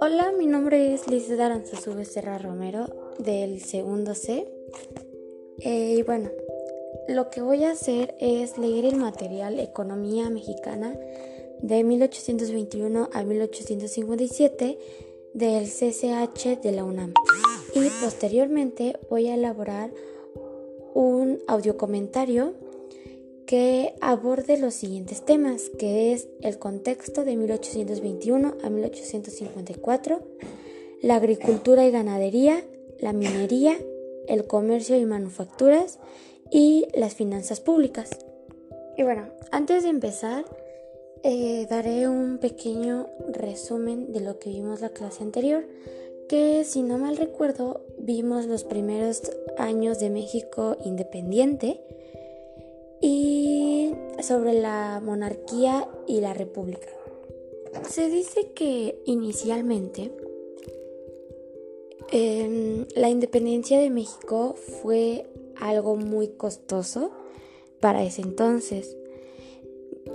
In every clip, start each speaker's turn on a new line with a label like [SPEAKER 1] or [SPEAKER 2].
[SPEAKER 1] Hola, mi nombre es Liz Aranzazú Becerra Romero del segundo C. Eh, y bueno, lo que voy a hacer es leer el material Economía Mexicana de 1821 a 1857 del CCH de la UNAM. Y posteriormente voy a elaborar un audio comentario que aborde los siguientes temas, que es el contexto de 1821 a 1854, la agricultura y ganadería, la minería, el comercio y manufacturas y las finanzas públicas. Y bueno, antes de empezar, eh, daré un pequeño resumen de lo que vimos la clase anterior, que si no mal recuerdo, vimos los primeros años de México independiente, sobre la monarquía y la república. Se dice que inicialmente em, la independencia de México fue algo muy costoso para ese entonces.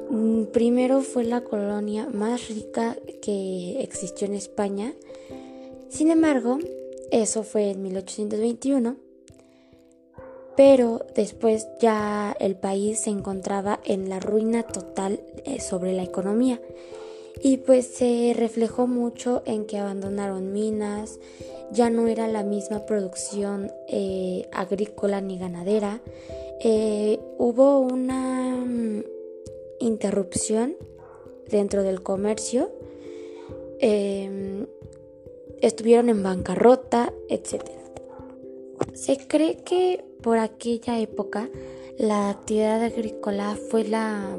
[SPEAKER 1] Mm, primero fue la colonia más rica que existió en España. Sin embargo, eso fue en 1821 pero después ya el país se encontraba en la ruina total eh, sobre la economía. Y pues se reflejó mucho en que abandonaron minas, ya no era la misma producción eh, agrícola ni ganadera, eh, hubo una mm, interrupción dentro del comercio, em, estuvieron en bancarrota, etc. Se cree que por aquella época, la actividad agrícola fue la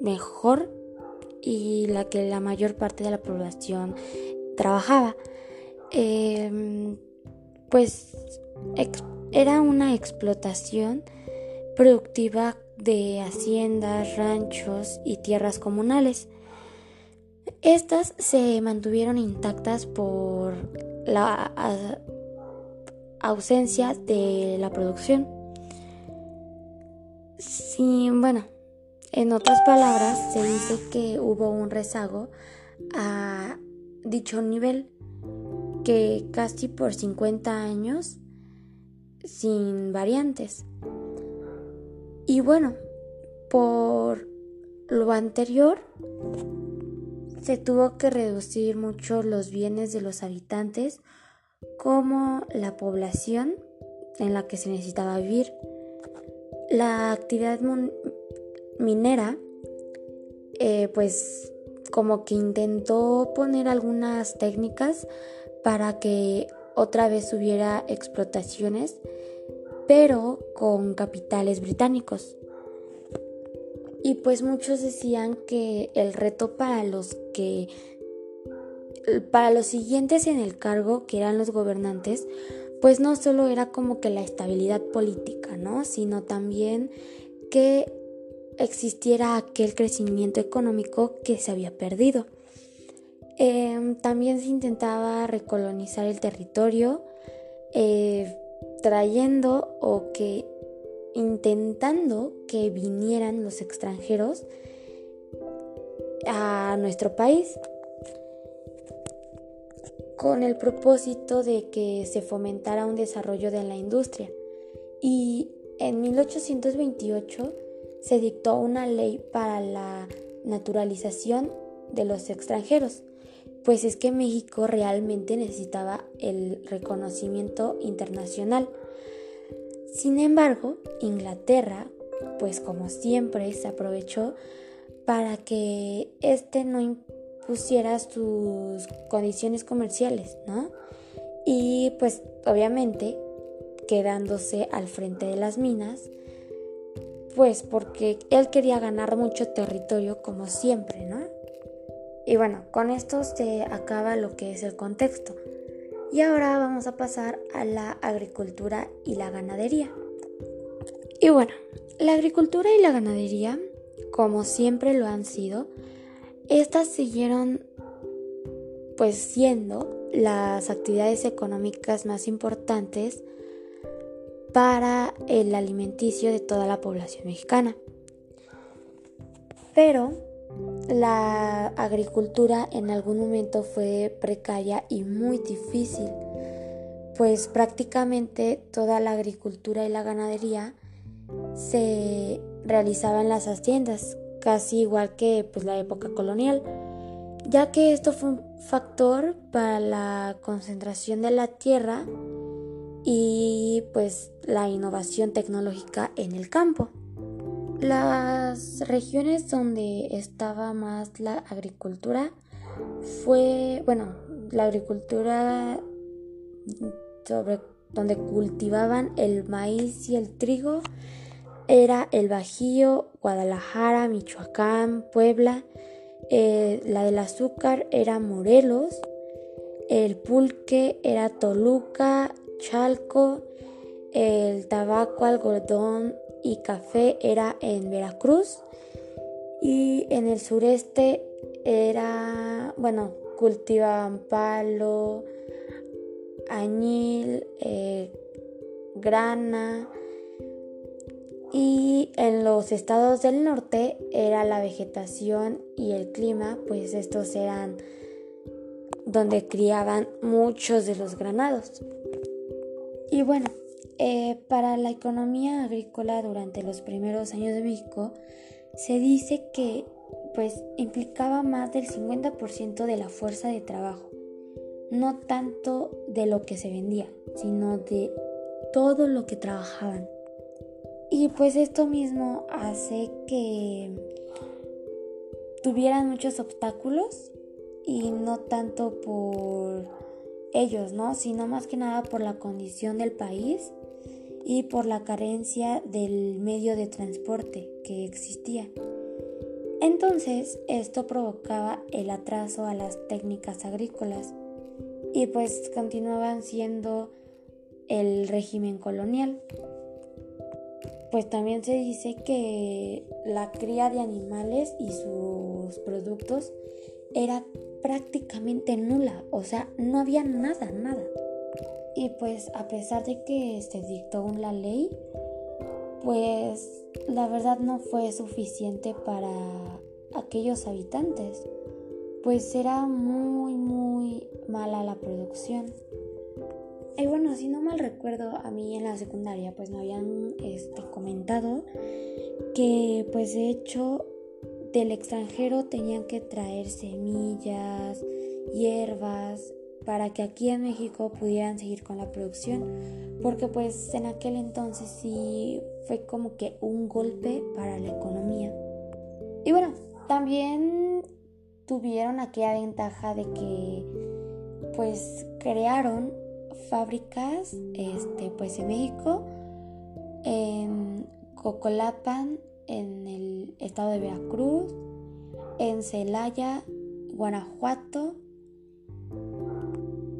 [SPEAKER 1] mejor y la que la mayor parte de la población trabajaba. Em, pues era una explotación productiva de haciendas, ranchos y tierras comunales. Estas se mantuvieron intactas por la ausencia de la producción. Sí, bueno, en otras palabras, se dice que hubo un rezago a dicho nivel que casi por 50 años sin variantes. Y bueno, por lo anterior, se tuvo que reducir mucho los bienes de los habitantes como la población en la que se necesitaba vivir. La actividad minera, eh, pues como que intentó poner algunas técnicas para que otra vez hubiera explotaciones, pero con capitales británicos. Y pues muchos decían que el reto para los que para los siguientes en el cargo, que eran los gobernantes, pues no solo era como que la estabilidad política, ¿no? Sino también que existiera aquel crecimiento económico que se había perdido. Em, también se intentaba recolonizar el territorio, eh, trayendo o que intentando que vinieran los extranjeros a nuestro país con el propósito de que se fomentara un desarrollo de la industria. Y en 1828 se dictó una ley para la naturalización de los extranjeros, pues es que México realmente necesitaba el reconocimiento internacional. Sin embargo, Inglaterra, pues como siempre, se aprovechó para que este no pusiera sus condiciones comerciales, ¿no? Y pues obviamente quedándose al frente de las minas, pues porque él quería ganar mucho territorio como siempre, ¿no? Y bueno, con esto se acaba lo que es el contexto. Y ahora vamos a pasar a la agricultura y la ganadería. Y bueno, la agricultura y la ganadería, como siempre lo han sido, estas siguieron pues siendo las actividades económicas más importantes para el alimenticio de toda la población mexicana. Pero la agricultura en algún momento fue precaria y muy difícil, pues prácticamente toda la agricultura y la ganadería se realizaba en las haciendas, casi igual que pues, la época colonial, ya que esto fue un factor para la concentración de la tierra y pues la innovación tecnológica en el campo. Las regiones donde estaba más la agricultura fue, bueno, la agricultura sobre donde cultivaban el maíz y el trigo era el Bajío, Guadalajara, Michoacán, Puebla. Eh, la del azúcar era Morelos. El pulque era Toluca, Chalco. El tabaco, algodón y café era en Veracruz. Y en el sureste era, bueno, cultivaban palo, añil, eh, grana. Y en los estados del norte era la vegetación y el clima, pues estos eran donde criaban muchos de los granados. Y bueno, eh, para la economía agrícola durante los primeros años de México, se dice que pues implicaba más del 50% de la fuerza de trabajo, no tanto de lo que se vendía, sino de todo lo que trabajaban. Y pues esto mismo hace que tuvieran muchos obstáculos y no tanto por ellos, ¿no? Sino más que nada por la condición del país y por la carencia del medio de transporte que existía. Entonces, esto provocaba el atraso a las técnicas agrícolas y pues continuaban siendo el régimen colonial. Pues también se dice que la cría de animales y sus productos era prácticamente nula, o sea, no había nada, nada. Y pues a pesar de que se dictó una ley, pues la verdad no fue suficiente para aquellos habitantes, pues era muy muy mala la producción. Y bueno, si no mal recuerdo, a mí en la secundaria pues me habían este, comentado que pues de hecho del extranjero tenían que traer semillas, hierbas, para que aquí en México pudieran seguir con la producción, porque pues en aquel entonces sí fue como que un golpe para la economía. Y bueno, también tuvieron aquella ventaja de que pues crearon fábricas este pues en México en Cocolapan en el estado de Veracruz en Celaya Guanajuato.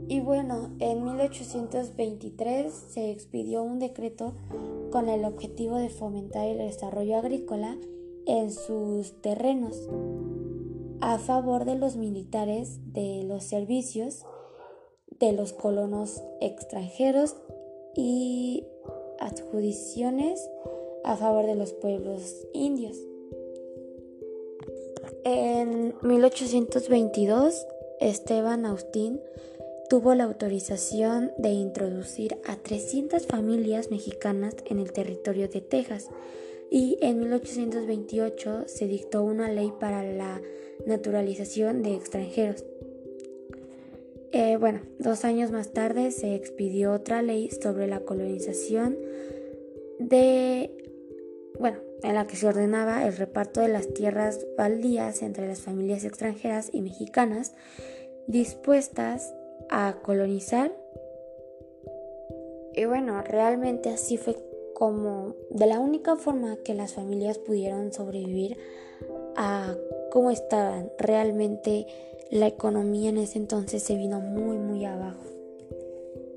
[SPEAKER 1] Y bueno, en 1823 se expidió un decreto con el objetivo de fomentar el desarrollo agrícola en sus terrenos a favor de los militares, de los servicios, de los colonos extranjeros y adjudiciones a favor de los pueblos indios. En 1822, Esteban Austin tuvo la autorización de introducir a 300 familias mexicanas en el territorio de Texas y en 1828 se dictó una ley para la naturalización de extranjeros. Eh, bueno, dos años más tarde se expidió otra ley sobre la colonización de, bueno, en la que se ordenaba el reparto de las tierras baldías entre las familias extranjeras y mexicanas dispuestas a colonizar. Y bueno, realmente así fue como de la única forma que las familias pudieron sobrevivir a cómo estaban. Realmente la economía en ese entonces se vino muy muy abajo.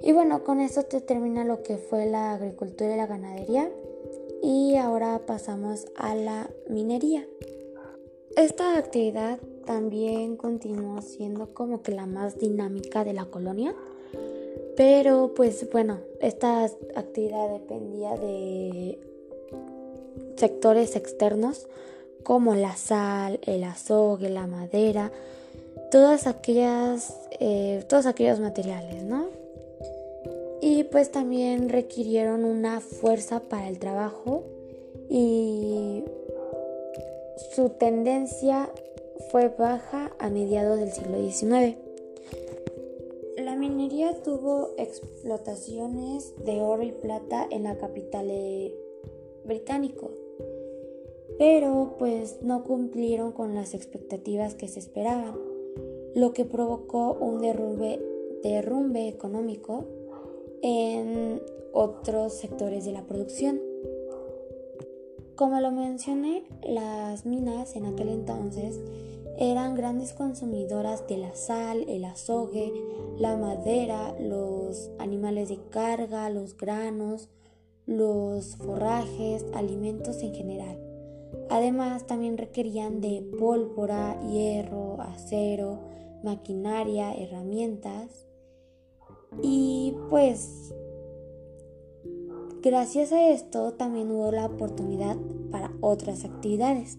[SPEAKER 1] Y bueno, con eso te termina lo que fue la agricultura y la ganadería. Y ahora pasamos a la minería. Esta actividad también continuó siendo como que la más dinámica de la colonia. Pero pues bueno, esta actividad dependía de sectores externos como la sal, el azogue, la madera, todas aquellas, eh, todos aquellos materiales, ¿no? Y pues también requirieron una fuerza para el trabajo y su tendencia fue baja a mediados del siglo XIX. La minería tuvo explotaciones de oro y plata en la capital británico, pero pues no cumplieron con las expectativas que se esperaban, lo que provocó un derrumbe, económico en otros sectores de la producción. Como lo mencioné, las minas en aquel entonces eran grandes consumidoras de la sal, el azogue, la madera, los animales de carga, los granos, los forrajes, alimentos en general. Además, también requerían de pólvora, hierro, acero, maquinaria, herramientas. Y pues, gracias a esto también hubo la oportunidad para otras actividades.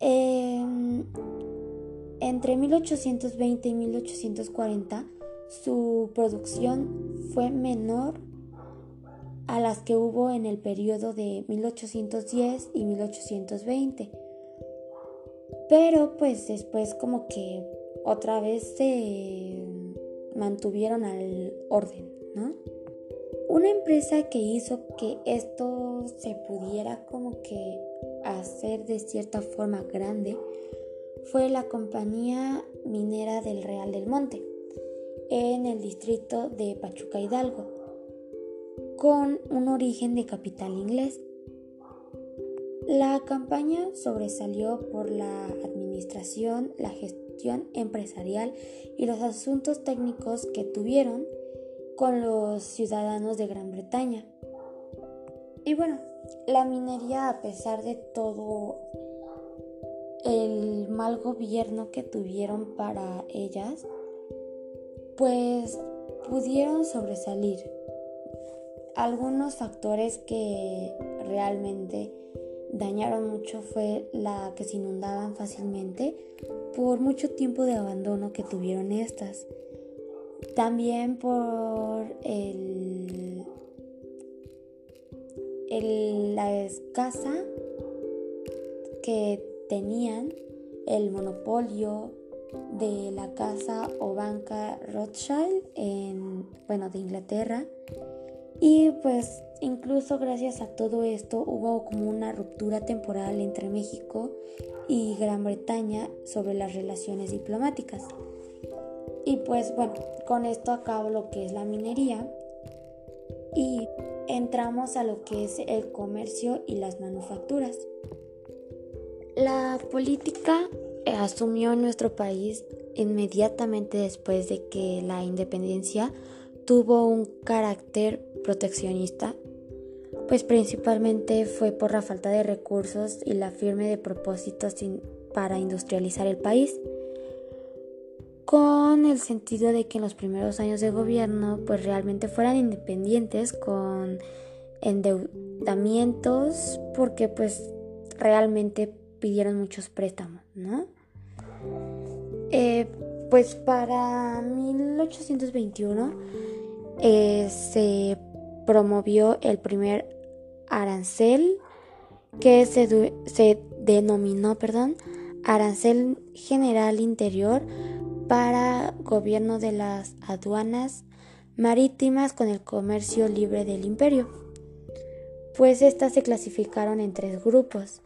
[SPEAKER 1] Em, entre 1820 y 1840 su producción fue menor a las que hubo en el periodo de 1810 y 1820. Pero pues después como que otra vez se mantuvieron al orden, ¿no? Una empresa que hizo que esto se pudiera como que hacer de cierta forma grande fue la compañía minera del Real del Monte en el distrito de Pachuca Hidalgo, con un origen de capital inglés. La campaña sobresalió por la administración, la gestión empresarial y los asuntos técnicos que tuvieron con los ciudadanos de Gran Bretaña. Y bueno, la minería, a pesar de todo el mal gobierno que tuvieron para ellas, pues pudieron sobresalir. Algunos factores que realmente dañaron mucho fue la que se inundaban fácilmente por mucho tiempo de abandono que tuvieron estas. También por el la escasa que tenían el monopolio de la casa o banca Rothschild en bueno de Inglaterra y pues incluso gracias a todo esto hubo como una ruptura temporal entre México y Gran Bretaña sobre las relaciones diplomáticas y pues bueno con esto acabo lo que es la minería y entramos a lo que es el comercio y las manufacturas. La política asumió nuestro país inmediatamente después de que la independencia tuvo un carácter proteccionista, pues principalmente fue por la falta de recursos y la firme de propósitos para industrializar el país con el sentido de que en los primeros años de gobierno pues realmente fueran independientes con endeudamientos porque pues realmente pidieron muchos préstamos, ¿no? Eh, pues para 1821 eh, se promovió el primer arancel que se, se denominó, perdón, arancel general interior para gobierno de las aduanas marítimas con el comercio libre del imperio, pues estas se clasificaron en tres grupos,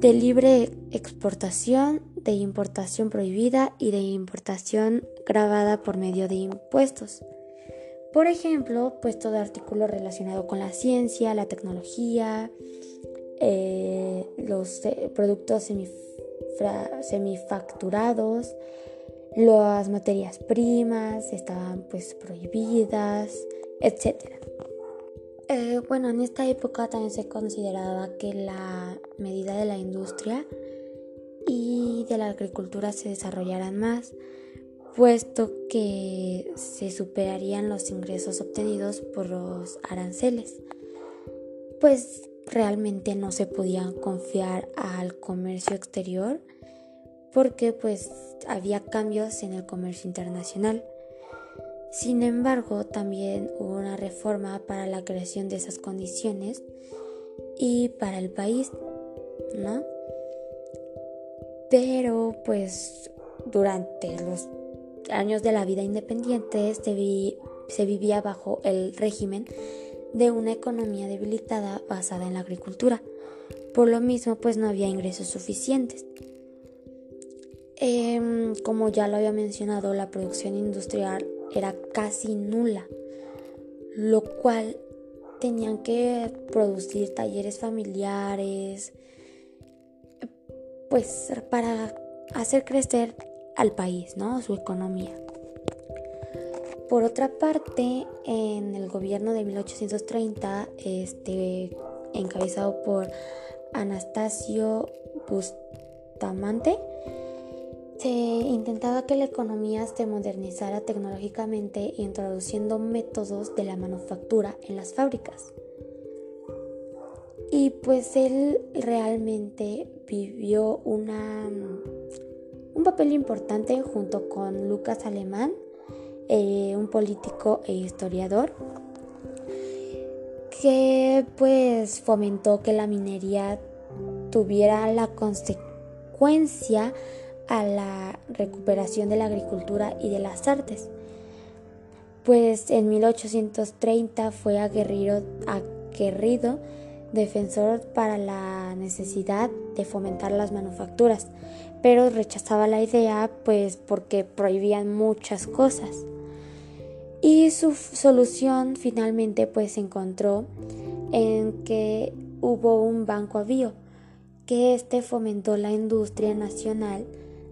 [SPEAKER 1] de libre exportación, de importación prohibida y de importación grabada por medio de impuestos. Por ejemplo, pues todo artículo relacionado con la ciencia, la tecnología, eh, los eh, productos semifacturados, las materias primas estaban pues prohibidas, etc. Eh, bueno, en esta época también se consideraba que la medida de la industria y de la agricultura se desarrollaran más, puesto que se superarían los ingresos obtenidos por los aranceles. Pues realmente no se podían confiar al comercio exterior porque pues había cambios en el comercio internacional. Sin embargo, también hubo una reforma para la creación de esas condiciones y para el país, ¿no? Pero pues durante los años de la vida independiente se, vivía bajo el régimen de una economía debilitada basada en la agricultura. Por lo mismo, pues no había ingresos suficientes. Em, como ya lo había mencionado, la producción industrial era casi nula, lo cual tenían que producir talleres familiares, pues para hacer crecer al país, ¿no? Su economía. Por otra parte, en el gobierno de 1830, este, encabezado por Anastasio Bustamante, se intentaba que la economía se modernizara tecnológicamente introduciendo métodos de la manufactura en las fábricas. Y pues él realmente vivió una, un papel importante junto con Lucas Alemán eh, un político e historiador que pues fomentó que la minería tuviera la consecuencia a la recuperación de la agricultura y de las artes. Pues en 1830 fue aguerrido, aguerrido defensor para la necesidad de fomentar las manufacturas, pero rechazaba la idea pues porque prohibían muchas cosas. Y su solución finalmente pues se encontró en que hubo un banco avío, que este fomentó la industria nacional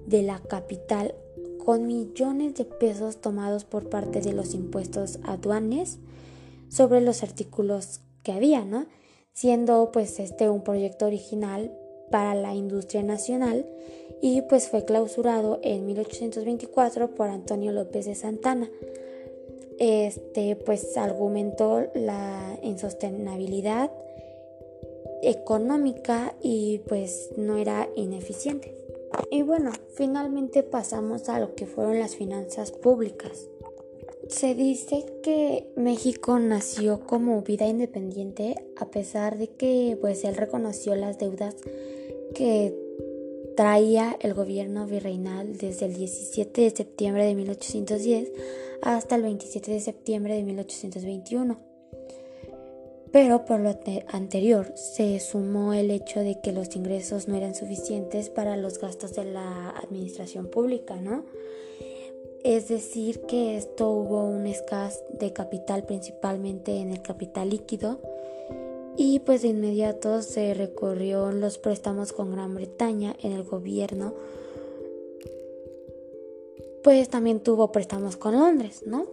[SPEAKER 1] de la capital con millones de pesos tomados por parte de los impuestos aduanes sobre los artículos que había, ¿no? Siendo pues este un proyecto original para la industria nacional y pues fue clausurado en 1824 por Antonio López de Santana este pues argumentó la insostenibilidad económica y pues no era ineficiente. Y bueno, finalmente pasamos a lo que fueron las finanzas públicas. Se dice que México nació como vida independiente a pesar de que pues él reconoció las deudas que traía el gobierno virreinal desde el 17 de septiembre de 1810 hasta el 27 de septiembre de 1821. Pero por lo anterior se sumó el hecho de que los ingresos no eran suficientes para los gastos de la administración pública, ¿no? Es decir, que esto hubo un escasez de capital principalmente en el capital líquido y pues de inmediato se recorrió los préstamos con Gran Bretaña en el gobierno pues también tuvo préstamos con Londres, ¿no?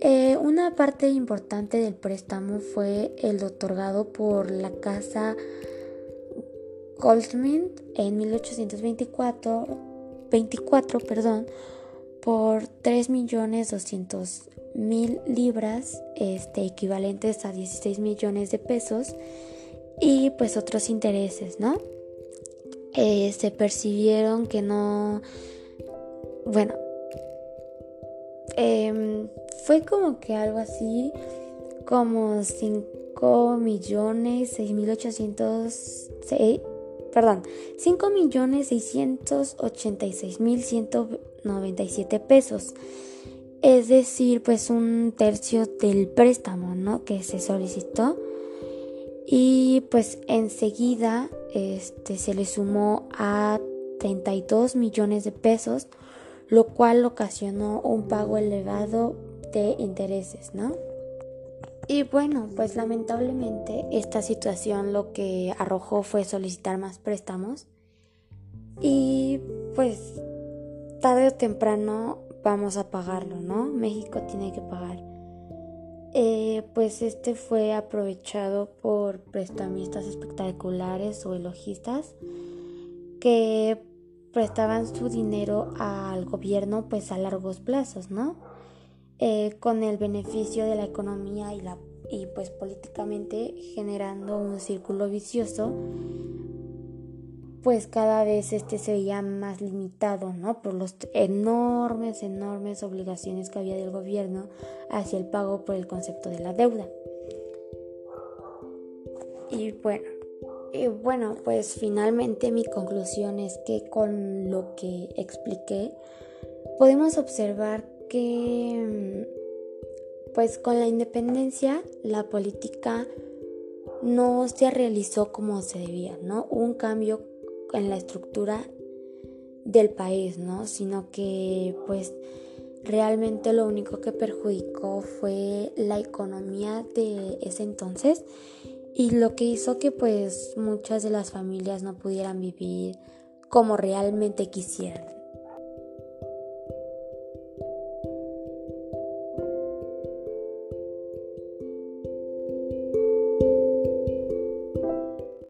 [SPEAKER 1] Eh, una parte importante del préstamo fue el otorgado por la casa Goldsmith en 1824 24, perdón, por 3.200.000 libras, este, equivalentes a 16 millones de pesos, y pues otros intereses, ¿no? Eh, se percibieron que no bueno, em, fue como que algo así como 5 millones 6 mil 800 perdón 5 millones 686 mil 197 pesos. Es decir pues un tercio del préstamo no que se solicitó. Y pues enseguida este se le sumó a 32 millones de pesos lo cual ocasionó un pago elevado de intereses, ¿no? Y bueno, pues lamentablemente esta situación lo que arrojó fue solicitar más préstamos y pues tarde o temprano vamos a pagarlo, ¿no? México tiene que pagar. Eh, pues este fue aprovechado por prestamistas espectaculares o elogistas que prestaban su dinero al gobierno pues a largos plazos, ¿no? Eh, con el beneficio de la economía y la y pues políticamente generando un círculo vicioso pues cada vez este se veía más limitado, ¿no? Por los enormes, enormes obligaciones que había del gobierno hacia el pago por el concepto de la deuda. Y bueno, y bueno, pues finalmente mi conclusión es que con lo que expliqué podemos observar que pues con la independencia la política no se realizó como se debía, ¿no? un cambio en la estructura del país, ¿no? Sino que pues realmente lo único que perjudicó fue la economía de ese entonces y lo que hizo que pues muchas de las familias no pudieran vivir como realmente quisieran.